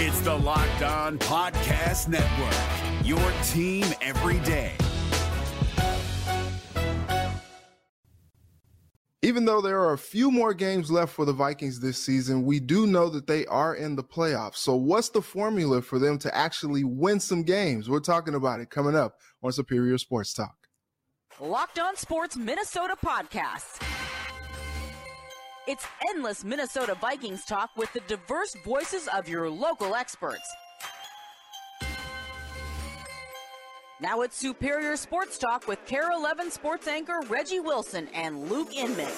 It's the Locked On Podcast Network, your team every day. Even though there are a few more games left for the Vikings this season, we do know that they are in the playoffs. So, what's the formula for them to actually win some games? We're talking about it coming up on Superior Sports Talk. Locked On Sports Minnesota Podcast. It's endless Minnesota Vikings talk with the diverse voices of your local experts. Now it's Superior Sports Talk with KARE 11 sports anchor Reggie Wilson and Luke Inman.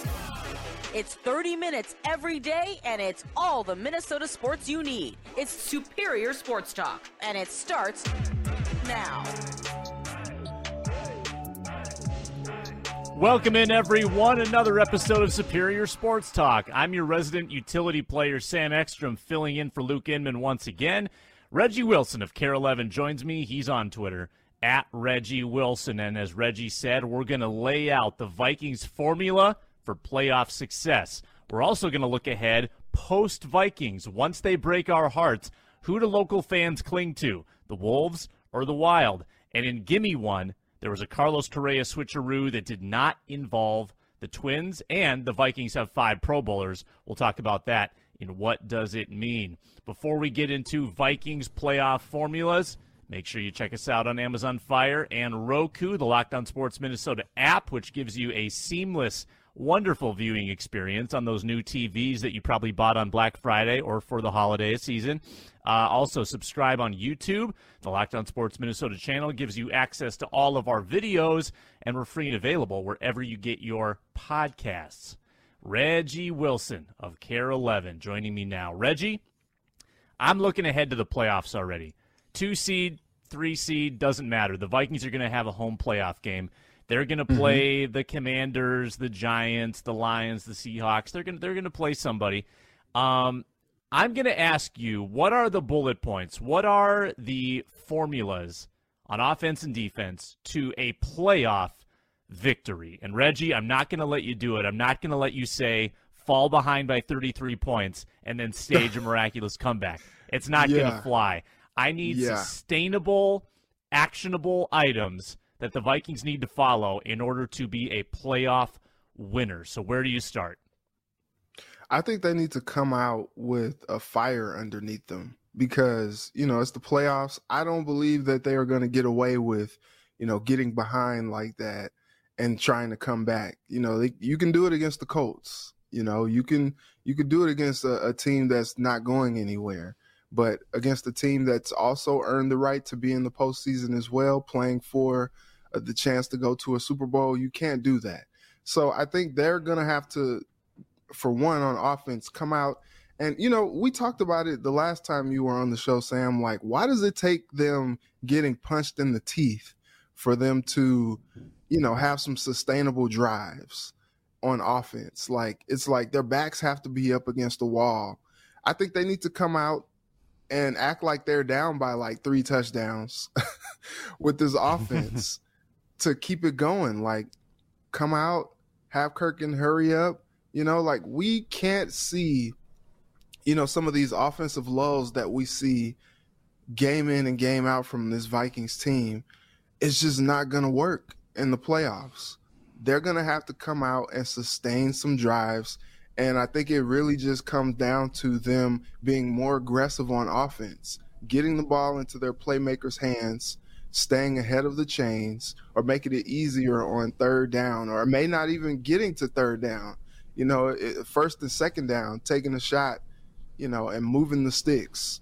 It's 30 minutes every day, and it's all the Minnesota sports you need. It's Superior Sports Talk, and it starts now. Welcome in, everyone. Another episode of Superior Sports Talk. I'm your resident utility player, Sam Ekstrom, filling in for Luke Inman once again. Reggie Wilson of KARE 11 joins me. He's on Twitter at Reggie Wilson. And as Reggie said, we're going to lay out the Vikings formula for playoff success. We're also going to look ahead post Vikings. Once they break our hearts, who do local fans cling to, the Wolves or the Wild? And in Gimme One, there was a Carlos Correa switcheroo that did not involve the Twins, and the Vikings have five Pro Bowlers. We'll talk about that in What Does It Mean? Before we get into Vikings playoff formulas, make sure you check us out on Amazon Fire and Roku, the Locked On Sports Minnesota app, which gives you a seamless – wonderful viewing experience on those new TVs that you probably bought on Black Friday or for the holiday season. Uh, also, subscribe on YouTube. The Locked On Sports Minnesota channel gives you access to all of our videos, and we're free and available wherever you get your podcasts. Reggie Wilson of KARE 11 joining me now. Reggie, I'm looking ahead to the playoffs already. Two seed, three seed, doesn't matter. The Vikings are going to have a home playoff game. They're going to mm-hmm. play mm-hmm. the Commanders, the Giants, the Lions, the Seahawks. They're going to they're going to play somebody. Um, I'm going to ask you, what are the bullet points? What are the formulas on offense and defense to a playoff victory? And Reggie, I'm not going to let you do it. I'm not going to let you say fall behind by 33 points and then stage a miraculous comeback. It's not yeah. going to fly. I need yeah. sustainable, actionable items that the Vikings need to follow in order to be a playoff winner. So where do you start? I think they need to come out with a fire underneath them because, you know, it's the playoffs. I don't believe that they are going to get away with, you know, getting behind like that and trying to come back. You know, they, you can do it against the Colts. You know, you can you can do it against a, a team that's not going anywhere but against a team that's also earned the right to be in the postseason as well, playing for Uh, the chance to go to a Super Bowl. You can't do that. So I think they're going to have to, for one, on offense, come out. And, you know, we talked about it the last time you were on the show, Sam. Like, why does it take them getting punched in the teeth for them to, you know, have some sustainable drives on offense? Like, it's like their backs have to be up against the wall. I think they need to come out and act like they're down by like three touchdowns with this offense to keep it going. Like, come out, have Kirk and hurry up. You know, like we can't see, you know, some of these offensive lulls that we see game in and game out from this Vikings team. It's just not going to work in the playoffs. They're going to have to come out and sustain some drives. And I think it really just comes down to them being more aggressive on offense, getting the ball into their playmakers' hands staying ahead of the chains or making it easier on third down or may not even getting to third down. You know, first and second down, taking a shot, you know, and moving the sticks,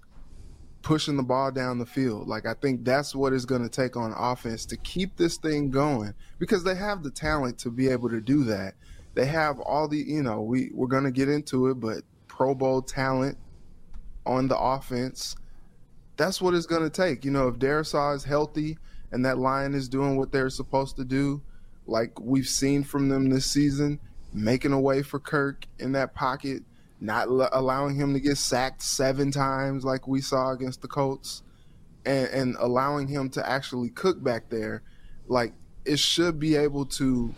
pushing the ball down the field. Like I think that's what it's going to take on offense to keep this thing going because they have the talent to be able to do that. They have all the, you know, we we're going to get into it, but Pro Bowl talent on the offense that's what it's going to take. You know, if Darrisaw is healthy and that line is doing what they're supposed to do, like we've seen from them this season, making a way for Kirk in that pocket, not l- allowing him to get sacked seven times like we saw against the Colts, and, and allowing him to actually cook back there, like it should be able to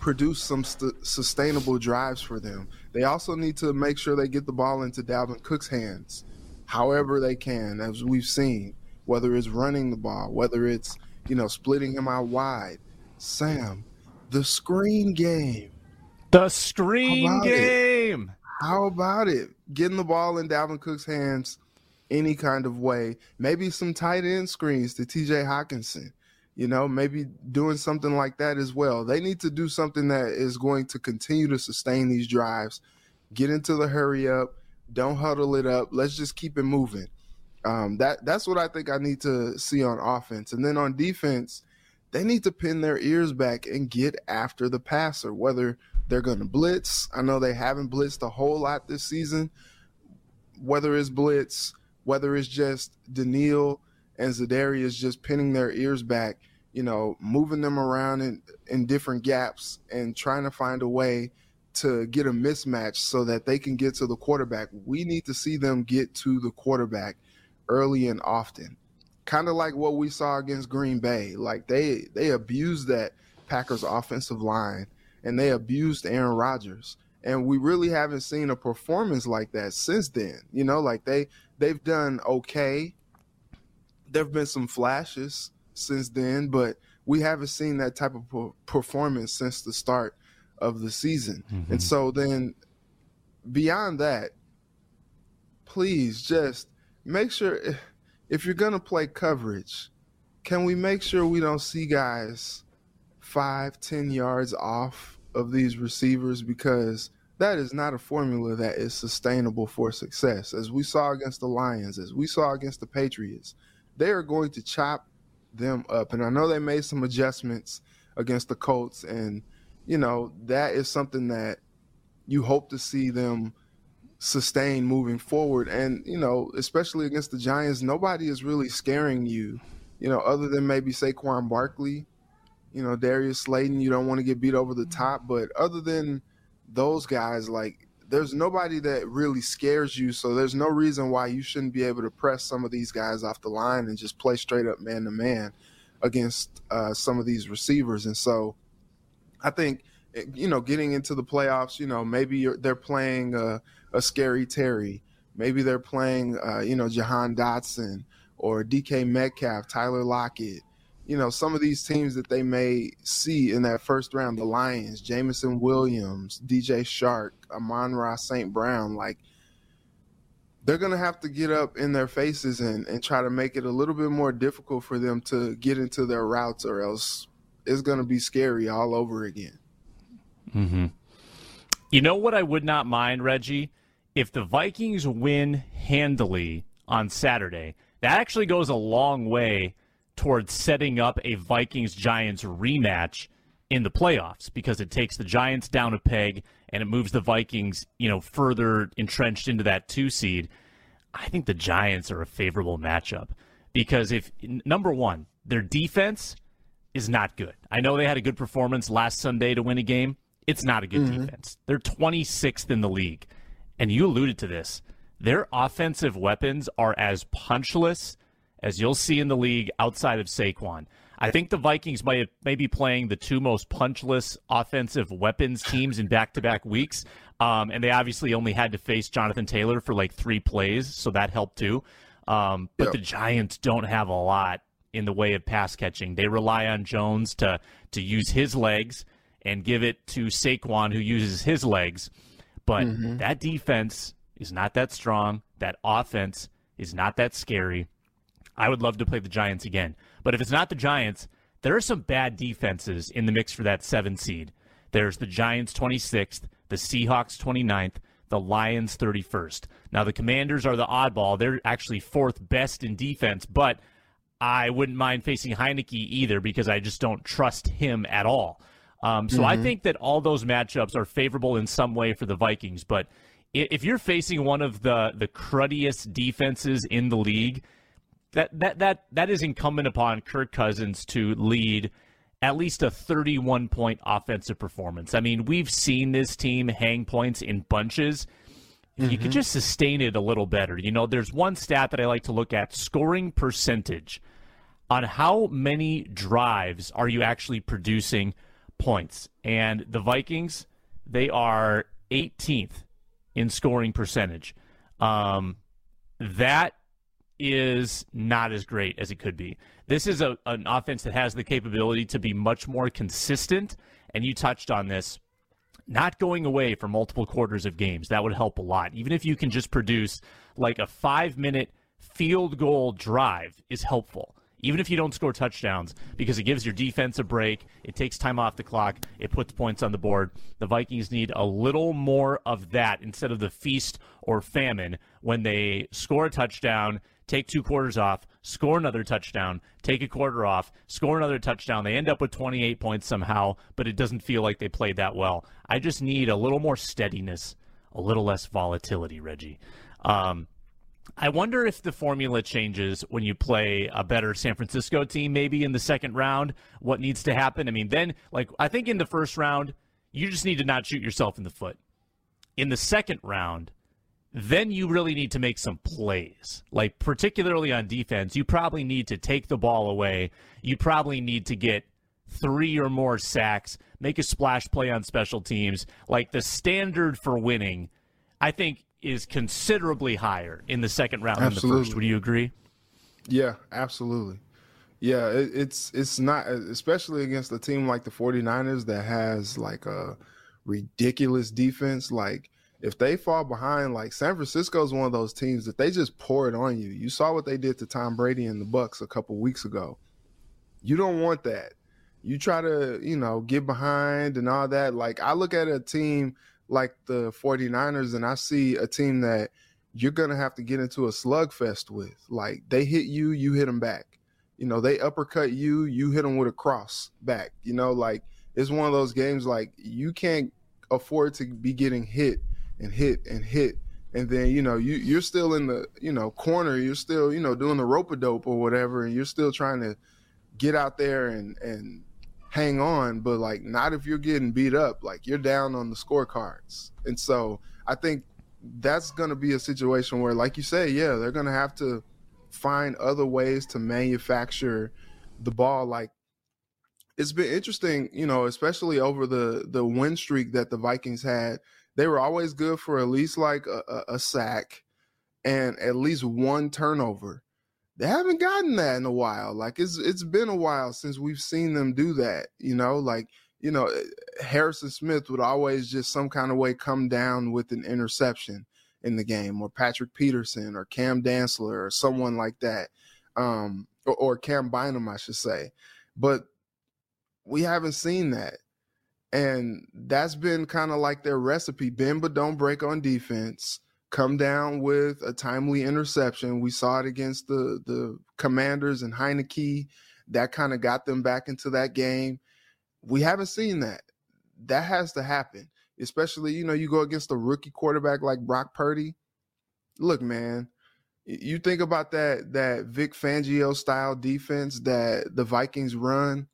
produce some st- sustainable drives for them. They also need to make sure they get the ball into Dalvin Cook's hands however they can, as we've seen, whether it's running the ball, whether it's, you know, splitting him out wide. Sam, the screen game. The screen game. It? How about it? Getting the ball in Dalvin Cook's hands any kind of way. Maybe some tight end screens to TJ Hockenson. You know, maybe doing something like that as well. They need to do something that is going to continue to sustain these drives. Get into the hurry up. Don't huddle it up. Let's just keep it moving. Um, that that's what I think I need to see on offense. And then on defense, they need to pin their ears back and get after the passer, whether they're going to blitz. I know they haven't blitzed a whole lot this season. Whether it's blitz, whether it's just Danielle and Za'Darius just pinning their ears back, you know, moving them around in, in different gaps and trying to find a way to get a mismatch so that they can get to the quarterback. We need to see them get to the quarterback early and often. Kind of like what we saw against Green Bay. Like they they abused that Packers offensive line and they abused Aaron Rodgers. And we really haven't seen a performance like that since then. You know, like they they've done okay. There've been some flashes since then, but we haven't seen that type of performance since the start of the season. Mm-hmm. And so then beyond that, please just make sure if you're going to play coverage, can we make sure we don't see guys five, ten yards off of these receivers because that is not a formula that is sustainable for success. As we saw against the Lions, as we saw against the Patriots, they are going to chop them up. And I know they made some adjustments against the Colts, and you know that is something that you hope to see them sustain moving forward. And you know, especially against the Giants, nobody is really scaring you. You know, other than maybe Saquon Barkley, you know, Darius Slayton. You don't want to get beat over the top, but other than those guys, like there's nobody that really scares you. So there's no reason why you shouldn't be able to press some of these guys off the line and just play straight up man to man against uh, some of these receivers. And so I think, eh, you know, getting into the playoffs, you know, maybe they're playing a, a scary Terry. Maybe they're playing, uh, you know, Jahan Dotson or DK Metcalf, Tyler Lockett you know, some of these teams that they may see in that first round, the Lions, Jameson Williams, DJ Chark, Amon-Ra St. Brown, like they're going to have to get up in their faces and, and try to make it a little bit more difficult for them to get into their routes or else it's going to be scary all over again. Mm-hmm. You know what I would not mind, Reggie? If the Vikings win handily on Saturday, that actually goes a long way – towards setting up a Vikings Giants rematch in the playoffs because it takes the Giants down a peg and it moves the Vikings, you know, further entrenched into that two seed. I think the Giants are a favorable matchup because if number one, their defense is not good. I know they had a good performance last Sunday to win a game. It's not a good mm-hmm. defense. They're 26th in the league. And you alluded to this. Their offensive weapons are as punchless as you'll see in the league outside of Saquon. I think the Vikings might may be playing the two most punchless offensive weapons teams in back-to-back weeks, um, and they obviously only had to face Jonathan Taylor for like three plays, so that helped too. Um, but yep. the Giants don't have a lot in the way of pass catching. They rely on Jones to to use his legs and give it to Saquon, who uses his legs. But mm-hmm. that defense is not that strong. That offense is not that scary. I would love to play the Giants again. But if it's not the Giants, there are some bad defenses in the mix for that seven seed. There's the Giants 26th, the Seahawks 29th, the Lions 31st. Now, the Commanders are the oddball. They're actually fourth best in defense, but I wouldn't mind facing Heinicke either because I just don't trust him at all. Um, so mm-hmm. I think that all those matchups are favorable in some way for the Vikings. But if you're facing one of the the cruddiest defenses in the league, that that that that is incumbent upon Kirk Cousins to lead at least a 31 point offensive performance. I mean, we've seen this team hang points in bunches. Mm-hmm. You could just sustain it a little better. You know, there's one stat that I like to look at scoring percentage on how many drives are you actually producing points. And the Vikings, they are 18th in scoring percentage. Um, that is not as great as it could be. This is a, an offense that has the capability to be much more consistent, and you touched on this. Not going away for multiple quarters of games, that would help a lot. Even if you can just produce like a five minute field goal drive, is helpful even if you don't score touchdowns, because it gives your defense a break. It takes time off the clock. It puts points on the board. The Vikings need a little more of that instead of the feast or famine when they score a touchdown, take two quarters off, score another touchdown, take a quarter off, score another touchdown. They end up with 28 points somehow, but it doesn't feel like they played that well. I just need a little more steadiness, a little less volatility, Reggie. Um, I wonder if the formula changes when you play a better San Francisco team, maybe in the second round. What needs to happen? I mean, then, like, I think in the first round, you just need to not shoot yourself in the foot. In the second round, then you really need to make some plays. Like, particularly on defense, you probably need to take the ball away. You probably need to get three or more sacks, make a splash play on special teams. Like, the standard for winning, I think is considerably higher in the second round absolutely. than the first. Would you agree? Yeah, absolutely. Yeah, it, it's it's not especially against a team like the 49ers that has like a ridiculous defense like if they fall behind like San Francisco is one of those teams that they just pour it on you. You saw what they did to Tom Brady and the Bucs a couple weeks ago. You don't want that. You try to, you know, get behind and all that. Like I look at a team like the 49ers and I see a team that you're going to have to get into a slugfest with. Like they hit you, you hit them back. You know, they uppercut you, you hit them with a cross back. You know, like it's one of those games like you can't afford to be getting hit and hit and hit and then you know you you're still in the you know corner you're still you know doing the rope a dope or whatever and you're still trying to get out there and and hang on, but like not if you're getting beat up. Like you're down on the scorecards. And so I think that's going to be a situation where, like you say, yeah, they're going to have to find other ways to manufacture the ball. Like it's been interesting, you know, especially over the the win streak that the Vikings had. They were always good for at least like a, a, sack and at least one turnover they haven't gotten that in a while. Like it's it's been a while since we've seen them do that. You know, like you know, eh, Harrison Smith would always just some kind of way come down with an interception in the game, or Patrick Peterson, or Cam Dantzler, or someone like that, um, or, or Cam Bynum, I should say. But we haven't seen that, and that's been kind of like their recipe: bend but don't break on defense come down with a timely interception. We saw it against the the Commanders and Heinicke. That kind of got them back into that game. We haven't seen that. That has to happen. Especially, you know, you go against a rookie quarterback like Brock Purdy. Look, man, you think about that that Vic Fangio style defense that the Vikings run.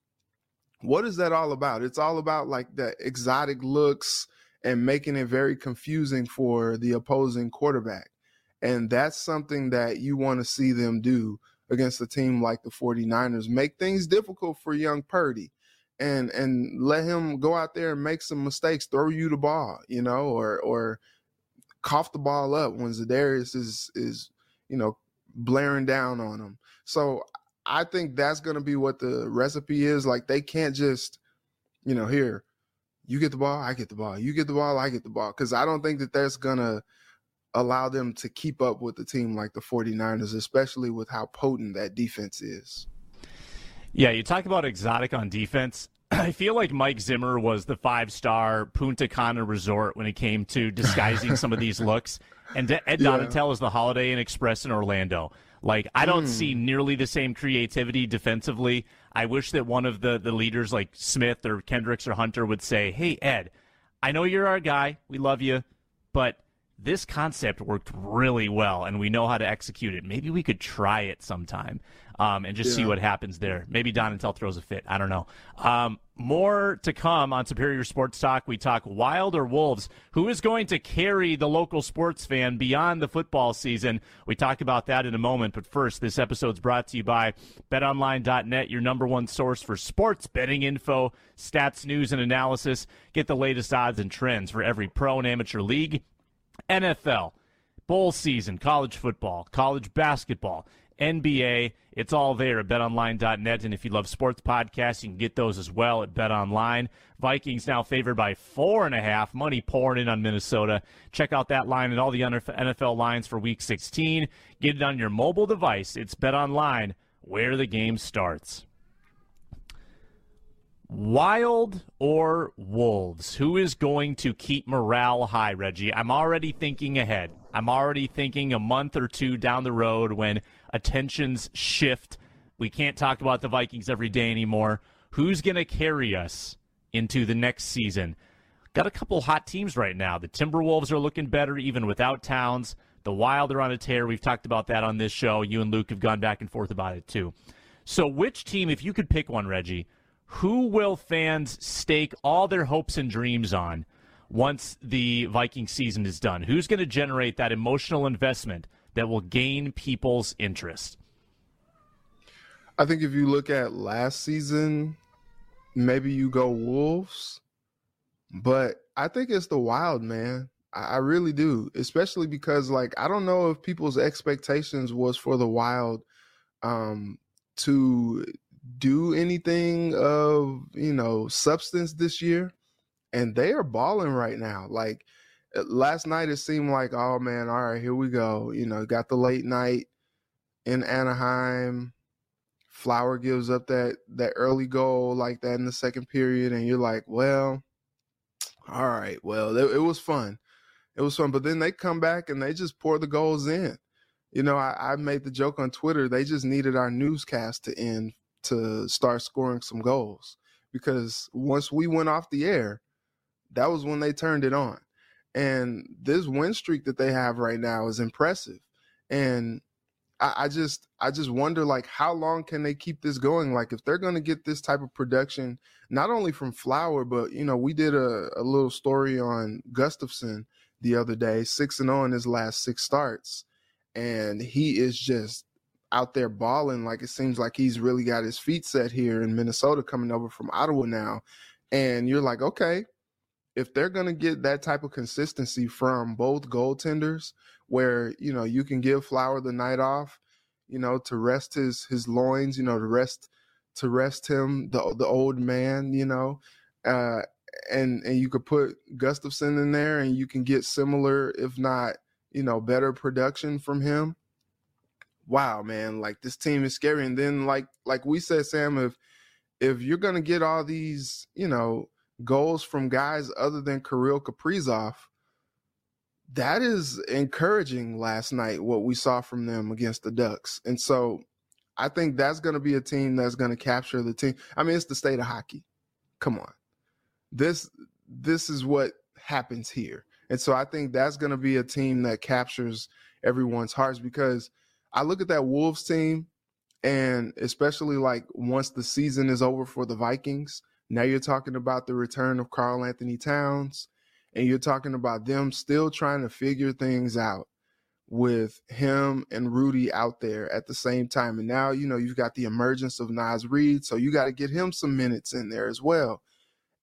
What is that all about? It's all about like the exotic looks, and making it very confusing for the opposing quarterback. And that's something that you want to see them do against a team like the 49ers. Make things difficult for young Purdy and and let him go out there and make some mistakes, throw you the ball, you know, or or cough the ball up when Za'Darius is is, you know, blaring down on him. So I think that's going to be what the recipe is. Like they can't just, you know, here you get the ball, I get the ball. You get the ball, I get the ball. Because I don't think that that's going to allow them to keep up with the team like the 49ers, especially with how potent that defense is. Yeah, you talk about exotic on defense. I feel like Mike Zimmer was the five star Punta Cana resort when it came to disguising some of these looks. And Ed Donatell yeah. is the Holiday Inn Express in Orlando. Like, I don't mm. see nearly the same creativity defensively. I wish that one of the, the leaders like Smith or Kendricks or Hunter would say, Hey, Ed, I know you're our guy. We love you. But this concept worked really well and we know how to execute it. Maybe we could try it sometime um, and just yeah. see what happens there. Maybe Donatell throws a fit. I don't know. Um, more to come on Superior Sports Talk. We talk Wild or Wolves. Who is going to carry the local sports fan beyond the football season? We talk about that in a moment. But first, this episode is brought to you by BetOnline.net, your number one source for sports betting info, stats, news, and analysis. Get the latest odds and trends for every pro and amateur league, NFL bowl season, college football, college basketball, NBA. It's all there at betonline.net. And if you love sports podcasts, you can get those as well at betonline. Vikings now favored by four and a half. Money pouring in on Minnesota. Check out that line and all the NFL lines for week 16. Get it on your mobile device. It's betonline where the game starts. Wild or Wolves? Who is going to keep morale high, Reggie? I'm already thinking ahead. I'm already thinking a month or two down the road when attentions shift. We can't talk about the Vikings every day anymore. Who's going to carry us into the next season? Got a couple hot teams right now. The Timberwolves are looking better even without Towns. The Wild are on a tear. We've talked about that on this show. You and Luke have gone back and forth about it too. So, which team, if you could pick one, Reggie, who will fans stake all their hopes and dreams on once the Viking season is done? Who's going to generate that emotional investment that will gain people's interest? I think if you look at last season, maybe you go Wolves, but I think it's the Wild, man. I really do, especially because like I don't know if people's expectations was for the Wild um to do anything of you know substance this year and they are balling right now. Like uh, last night it seemed like oh man all right here we go. You know got the late night in anaheim. Flower gives up that that early goal like that in the second period and you're like well all right well it, it was fun. It was fun. But then they come back and they just pour the goals in. You know I, I made the joke on twitter they just needed our newscast to end to start scoring some goals because once we went off the air, that was when they turned it on. And this win streak that they have right now is impressive. And I, I just I just wonder like how long can they keep this going? Like if they're gonna get this type of production, not only from Flower, but you know, we did a, a little story on Gustavsson the other day, six and on oh his last six starts. And he is just out there balling. Like it seems like he's really got his feet set here in Minnesota, coming over from Ottawa now. And you're like, okay, if they're going to get that type of consistency from both goaltenders, where you know you can give Flower the night off, you know, to rest his his loins, you know, to rest to rest him, the the old man, you know, uh, and and you could put Gustavsson in there, and you can get similar, if not, you know, better production from him wow, man, like this team is scary. And then like like we said, Sam, if if you're gonna get all these, you know, goals from guys other than Kirill Kaprizov, that is encouraging last night, what we saw from them against the Ducks. And so I think that's gonna be a team that's gonna capture the team. I mean, it's the state of hockey. Come on. This this is what happens here. And so I think that's gonna be a team that captures everyone's hearts because – I look at that Wolves team, and especially like once the season is over for the Vikings, now you're talking about the return of Karl-Anthony Towns, and you're talking about them still trying to figure things out with him and Rudy out there at the same time. And now, you know, you've got the emergence of Naz Reid, so you got to get him some minutes in there as well.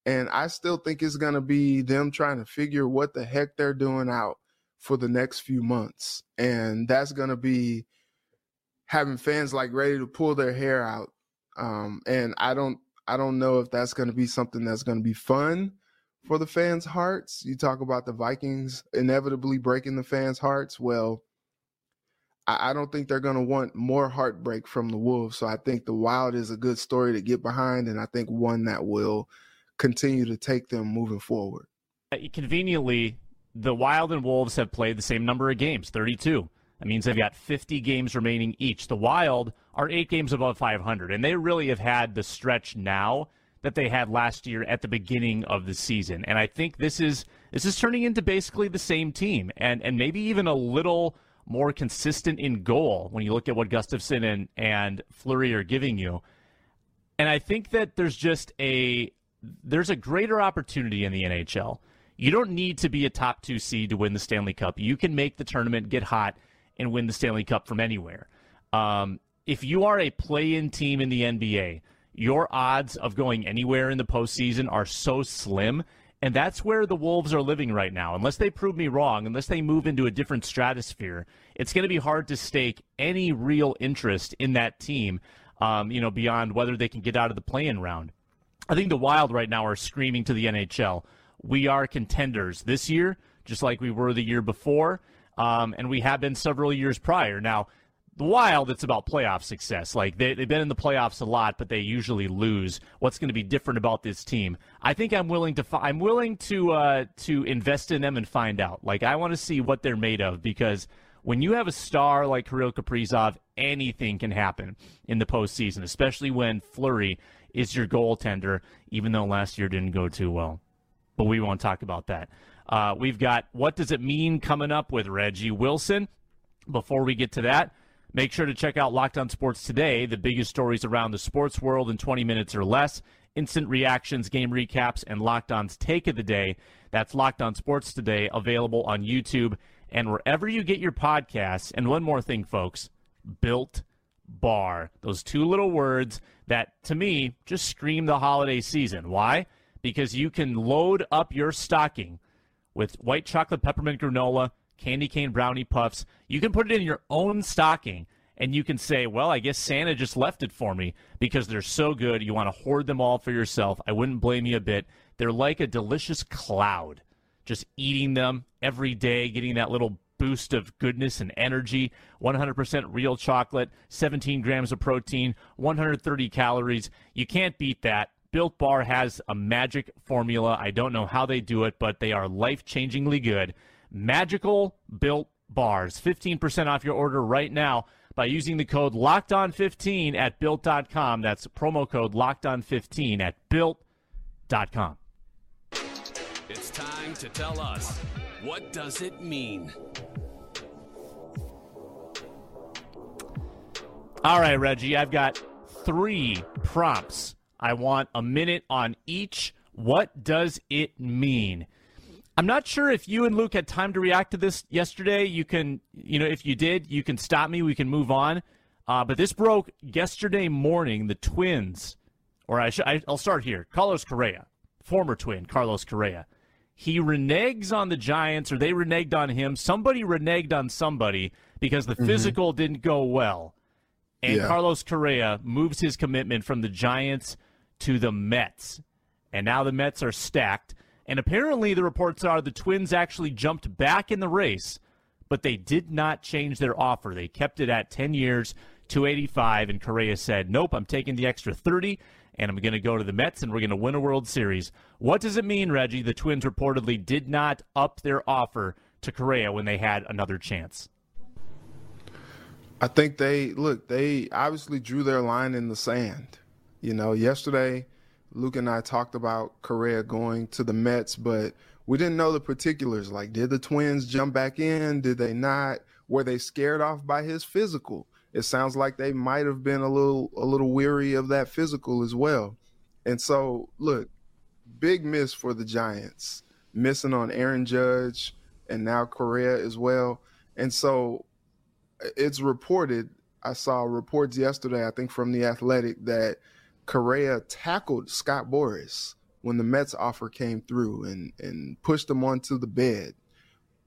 And I still think it's going to be them trying to figure what the heck they're doing out for the next few months. And that's going to be having fans like ready to pull their hair out. Um, and I don't I don't know if that's going to be something that's going to be fun for the fans' hearts. You talk about the Vikings inevitably breaking the fans' hearts. Well, I, I don't think they're going to want more heartbreak from the Wolves. So I think the Wild is a good story to get behind, and I think one that will continue to take them moving forward. Conveniently, the Wild and Wolves have played the same number of games, 32. That means they've got 50 games remaining each. The Wild are eight games above 500, and they really have had the stretch now that they had last year at the beginning of the season. And I think this is this is turning into basically the same team, and and maybe even a little more consistent in goal when you look at what Gustavsson and and Fleury are giving you. And I think that there's just a there's a greater opportunity in the NHL. You don't need to be a top two seed to win the Stanley Cup. You can make the tournament, get hot, and win the Stanley Cup from anywhere. Um, if you are a play-in team in the NBA, your odds of going anywhere in the postseason are so slim. And that's where the Wolves are living right now. Unless they prove me wrong, unless they move into a different stratosphere, it's going to be hard to stake any real interest in that team, um, you know, beyond whether they can get out of the play-in round. I think the Wild right now are screaming to the NHL, we are contenders this year, just like we were the year before, um, and we have been several years prior. Now, the Wild, it's about playoff success. Like they, they've been in the playoffs a lot, but they usually lose. What's going to be different about this team? I think I'm willing to. Fi- I'm willing to uh, to invest in them and find out. Like I want to see what they're made of because when you have a star like Kirill Kaprizov, anything can happen in the postseason, especially when Fleury is your goaltender. Even though last year didn't go too well, but we won't talk about that. Uh, we've got what does it mean coming up with Reggie Wilson. Before we get to that. Make sure to check out Locked On Sports today, the biggest stories around the sports world in 20 minutes or less, instant reactions, game recaps, and Locked On's take of the day. That's Locked On Sports today, available on YouTube and wherever you get your podcasts. And one more thing, folks Built Bar. Those two little words that, to me, just scream the holiday season. Why? Because you can load up your stocking with white chocolate peppermint granola candy cane brownie puffs. You can put it in your own stocking and you can say, well, I guess Santa just left it for me because they're so good. You want to hoard them all for yourself. I wouldn't blame you a bit. They're like a delicious cloud, just eating them every day, getting that little boost of goodness and energy. 100% real chocolate, 17 grams of protein, 130 calories. You can't beat that. Built Bar has a magic formula. I don't know how they do it, but they are life changingly good magical built bars. 15% off your order right now by using the code locked on 15 at built.com. That's promo code locked on 15 at built.com. It's time to tell us what does it mean? All right, Reggie, I've got three prompts. I want a minute on each. What does it mean? I'm not sure if you and Luke had time to react to this yesterday. You can, you know, if you did, you can stop me. We can move on. Uh, but this broke yesterday morning. The Twins, or I should, I, will start here. Carlos Correa, former Twin, Carlos Correa. He reneges on the Giants, or they reneged on him. Somebody reneged on somebody because the mm-hmm. physical didn't go well. And yeah. Carlos Correa moves his commitment from the Giants to the Mets. And now the Mets are stacked. And apparently, the reports are the Twins actually jumped back in the race, but they did not change their offer. They kept it at 10 years, 285, and Correa said, Nope, I'm taking the extra 30, and I'm going to go to the Mets, and we're going to win a World Series. What does it mean, Reggie? The Twins reportedly did not up their offer to Correa when they had another chance. I think they look, they obviously drew their line in the sand. You know, yesterday Luke and I talked about Correa going to the Mets, but we didn't know the particulars. Like, did the Twins jump back in? Did they not? Were they scared off by his physical? It sounds like they might have been a little a little weary of that physical as well. And so, look, big miss for the Giants, missing on Aaron Judge and now Correa as well. And so, it's reported. I saw reports yesterday, I think from the Athletic, that Correa tackled Scott Boras when the Mets offer came through and and pushed him onto the bed.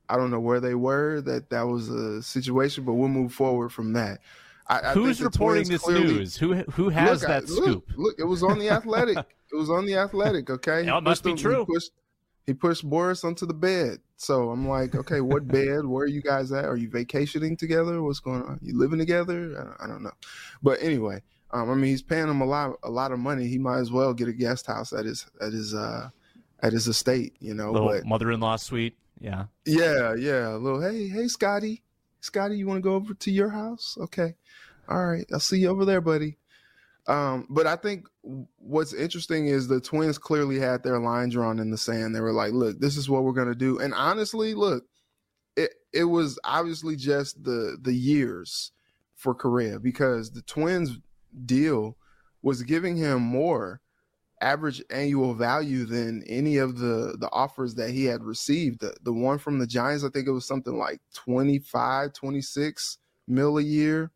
I don't know where they were that that was a situation, but we'll move forward from that. I, Who's I reporting this clearly, news? Who who has look, that I, scoop? Look, look, it was on the Athletic. it was on the Athletic. Okay, it must be true. He pushed, he pushed Boras onto the bed. So I'm like, okay, what bed? Where are you guys at? Are you vacationing together? What's going on? You living together? I don't, I don't know. But anyway, um, I mean, he's paying him a lot, a lot of money. He might as well get a guest house at his, at his, uh, at his estate. You know, little but, mother-in-law suite. Yeah. Yeah, yeah. A little. Hey, hey, Scotty, Scotty, you want to go over to your house? Okay. All right. I'll see you over there, buddy. Um, but I think what's interesting is the twins clearly had their line drawn in the sand. They were like, "Look, this is what we're gonna do." And honestly, look, it it was obviously just the the years for Correa because the twins deal was giving him more average annual value than any of the the offers that he had received. The, the one from the giants i think it was something like 25 26 mil a year.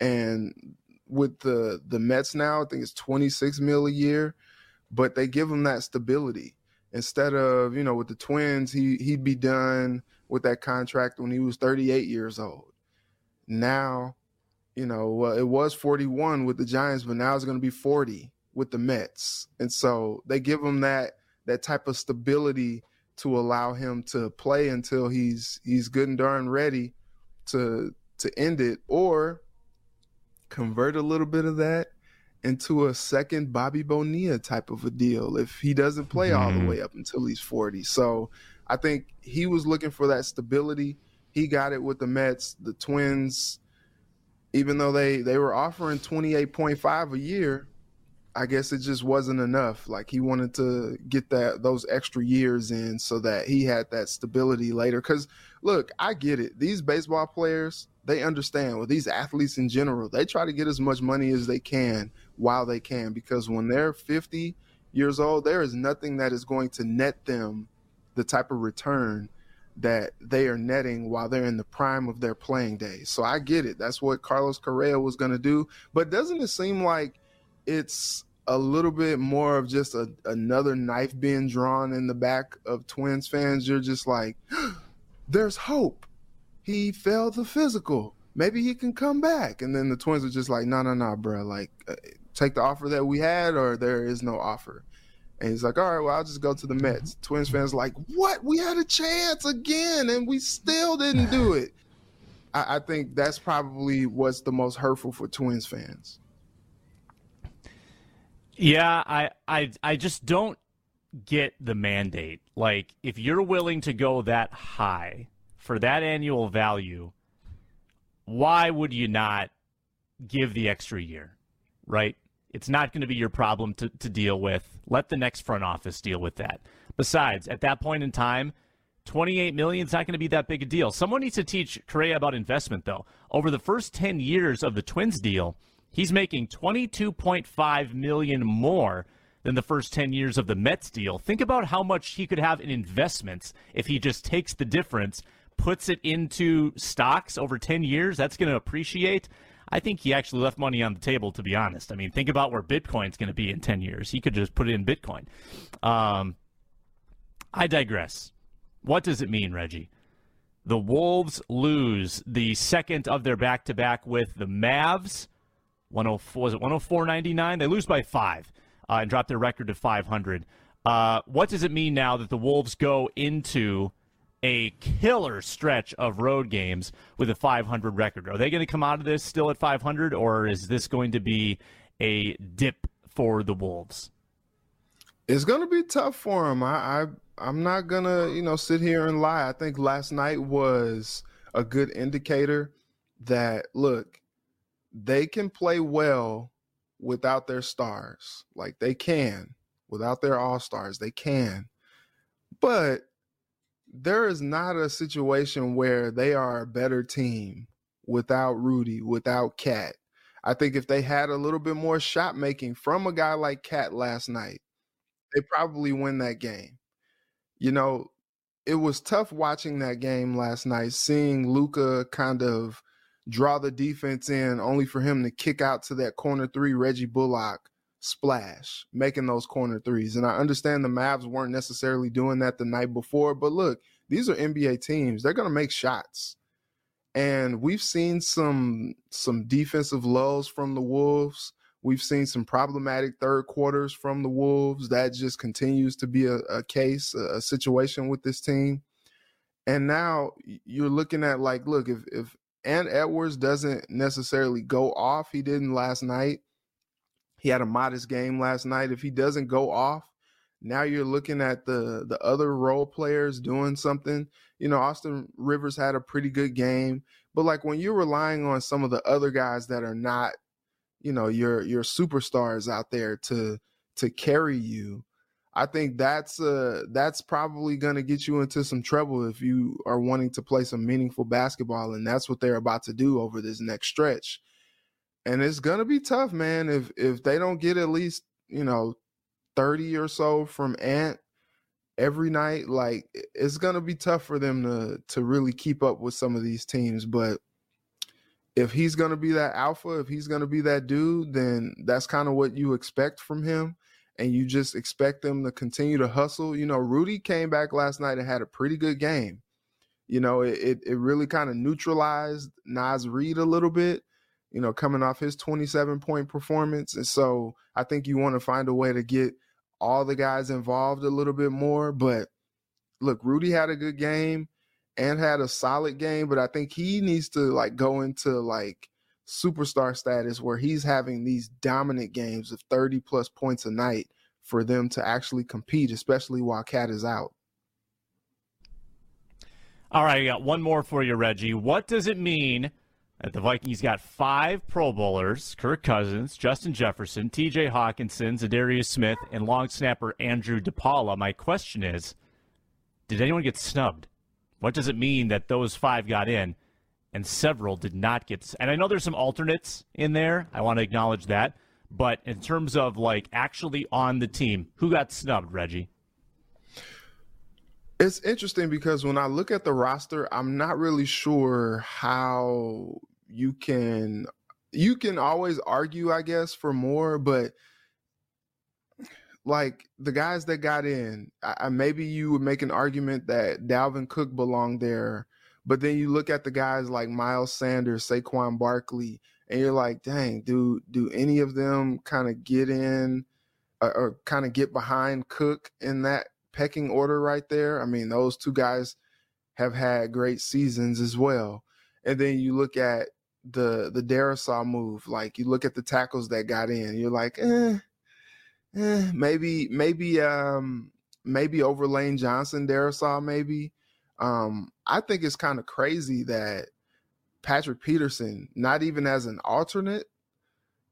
And with the the mets now i think it's 26 mil a year but they give him that stability. Instead of you know with the Twins, he he'd be done with that contract when he was 38 years old. Now, you know, well, it was 41 with the Giants, but now it's going to be 40 with the Mets, and so they give him that that type of stability to allow him to play until he's he's good and darn ready to to end it, or convert a little bit of that into a second Bobby Bonilla type of a deal if he doesn't play mm-hmm. all the mm-hmm. way up until he's 40. So I think he was looking for that stability. He got it with the Mets. The Twins, even though they they were offering 28.5 a year, I guess it just wasn't enough. Like he wanted to get that those extra years in so that he had that stability later. Cause look, I get it. These baseball players, they understand. Well, these athletes in general, they try to get as much money as they can while they can because when they're 50 years old, there is nothing that is going to net them the type of return that they are netting while they're in the prime of their playing days. So I get it. That's what Carlos Correa was going to do. But doesn't it seem like it's a little bit more of just a, another knife being drawn in the back of Twins fans. You're just like, there's hope. He failed the physical. Maybe he can come back. And then the Twins are just like, no, no, no, bro. Like, uh, take the offer that we had, or there is no offer. And he's like, all right, well, I'll just go to the mm-hmm. Mets. Twins fans like, what? We had a chance again, and we still didn't do it. I, I think that's probably what's the most hurtful for Twins fans. Yeah, I, I, I just don't get the mandate. Like, if you're willing to go that high for that annual value, why would you not give the extra year, right? It's not going to be your problem to, to deal with. Let the next front office deal with that. Besides, at that point in time, 28 million is not going to be that big a deal. Someone needs to teach Correa about investment, though. Over the first 10 years of the Twins deal, He's making 22.5 million more than the first 10 years of the Mets deal. Think about how much he could have in investments if he just takes the difference, puts it into stocks over 10 years. That's going to appreciate. I think he actually left money on the table, to be honest. I mean, think about where Bitcoin's going to be in 10 years. He could just put it in Bitcoin. Um, I digress. What does it mean, Reggie? The Wolves lose the second of their back to back with the Mavs 104 was it 104.99? They lose by five uh, and drop their record to 500. Uh, what does it mean now that the Wolves go into a killer stretch of road games with a 500 record? Are they going to come out of this still at 500, or is this going to be a dip for the Wolves? It's going to be tough for them. I, I I'm not gonna you know sit here and lie. I think last night was a good indicator that look they can play well without their stars. Like they can without their all stars. They can. But there is not a situation where they are a better team without Rudy, without Cat. I think if they had a little bit more shot making from a guy like Cat last night, they probably win that game. You know, it was tough watching that game last night, seeing Luka kind of draw the defense in, only for him to kick out to that corner three, Reggie Bullock splash, making those corner threes. And I understand the Mavs weren't necessarily doing that the night before, but look, these are NBA teams. They're going to make shots. And we've seen some some defensive lulls from the Wolves. We've seen some problematic third quarters from the Wolves. That just continues to be a, a case, a, a situation with this team. And now you're looking at like, look, if if Ant Edwards doesn't necessarily go off. He didn't last night. He had a modest game last night. If he doesn't go off, now you're looking at the the other role players doing something. You know, Austin Rivers had a pretty good game, but like when you're relying on some of the other guys that are not, you know, your your superstars out there to to carry you, I think that's uh that's probably going to get you into some trouble if you are wanting to play some meaningful basketball and that's what they're about to do over this next stretch. And it's to be tough, man, if if they don't get at least, you know, 30 or so from Ant every night, like it's to be tough for them to to really keep up with some of these teams, but if he's to be that alpha, if he's to be that dude, then that's kind of what you expect from him and you just expect them to continue to hustle. You know, Rudy came back last night and had a pretty good game. You know, it it, it really kind of neutralized Naz Reid a little bit. You know, coming off his 27 point performance, and so I think you want to find a way to get all the guys involved a little bit more. But look, Rudy had a good game and had a solid game, but I think he needs to like go into like superstar status where he's having these dominant games of 30 plus points a night for them to actually compete, especially while KAT is out. All right, I got one more for you, Reggie. What does it mean that the Vikings got five Pro Bowlers Kirk Cousins, Justin Jefferson, TJ Hockenson, Za'Darius Smith, and long snapper Andrew DePaola? My question is did anyone get snubbed? What does it mean that those five got in? and several did not get. And I know there's some alternates in there. I want to acknowledge that. But in terms of like actually on the team, who got snubbed, Reggie? It's interesting because when I look at the roster, I'm not really sure how you can you can always argue, I guess, for more, but like the guys that got in, I, maybe you would make an argument that Dalvin Cook belonged there but then you look at the guys like Miles Sanders, Saquon Barkley, and you're like, dang, do do any of them kind of get in or, or kind of get behind Cook in that pecking order right there? I mean, those two guys have had great seasons as well. And then you look at the the Darrisaw move, like you look at the tackles that got in, you're like, eh, eh maybe maybe um maybe over Lane Johnson, Darrisaw maybe. Um, I think it's kind of crazy that Patrick Peterson, not even as an alternate,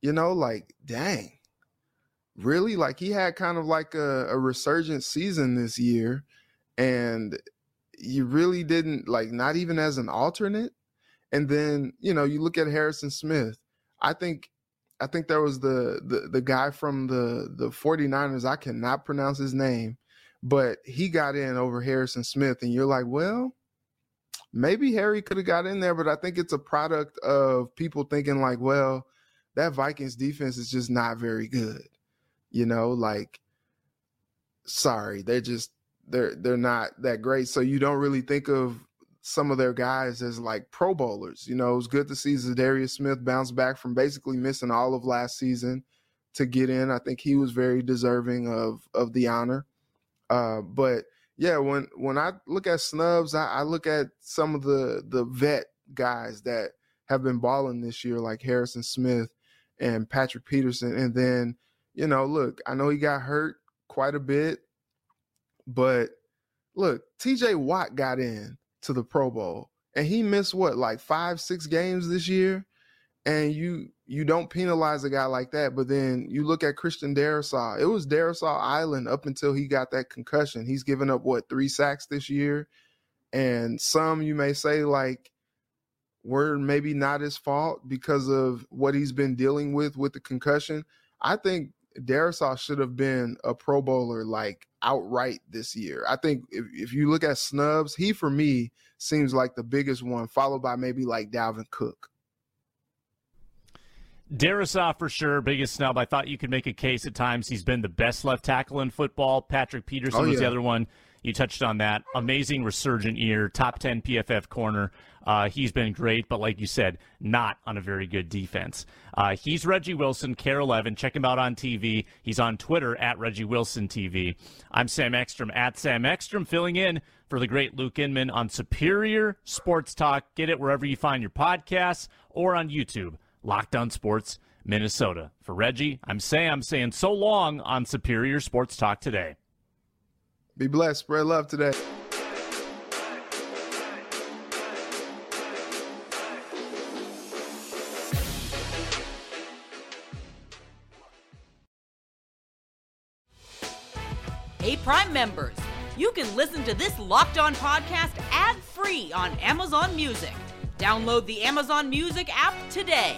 you know, like, dang, really? Like, he had kind of like a, a resurgent season this year, and you really didn't, like, not even as an alternate. And then, you know, you look at Harrison Smith. I think I think there was the the the guy from the the 49ers, I cannot pronounce his name, but he got in over Harrison Smith, and you're like, well, maybe Harry could have got in there, but I think it's a product of people thinking like, well, that Vikings defense is just not very good. You know, like sorry, they're just they're they're not that great. So you don't really think of some of their guys as like pro bowlers. You know, it was good to see Za'Darius Smith bounce back from basically missing all of last season to get in. I think he was very deserving of of the honor. Uh, but yeah, when when I look at snubs, I, I, look at some of the the vet guys that have been balling this year, like Harrison Smith and Patrick Peterson. And then, you know, look, I know he got hurt quite a bit, but look, TJ Watt got in to the Pro Bowl and he missed what, like five, six games this year and you you don't penalize a guy like that. But then you look at Christian Darrisaw. It was Darrisaw Island up until he got that concussion. He's given up what three sacks this year, and some you may say like were maybe not his fault because of what he's been dealing with with the concussion. I think Darrisaw should have been a Pro Bowler like outright this year. I think if, if you look at snubs, he for me seems like the biggest one, followed by maybe like Dalvin Cook. Darrisaw for sure, biggest snub. I thought you could make a case at times he's been the best left tackle in football. Patrick Peterson oh, was the other one. You touched on that. Amazing resurgent year, top 10 PFF corner. Uh, he's been great, but like you said, not on a very good defense. Uh, he's Reggie Wilson, KARE 11. Check him out on TV. He's on Twitter at Reggie Wilson TV. I'm Sam Ekstrom at Sam Ekstrom, filling in for the great Luke Inman on Superior Sports Talk. Get it wherever you find your podcasts or on YouTube. Locked On Sports Minnesota. For Reggie, I'm Sam saying so long on Superior Sports Talk today. Be blessed. Spread love today. Hey, Prime members, you can listen to this Locked On podcast ad free on Amazon Music. Download the Amazon Music app today.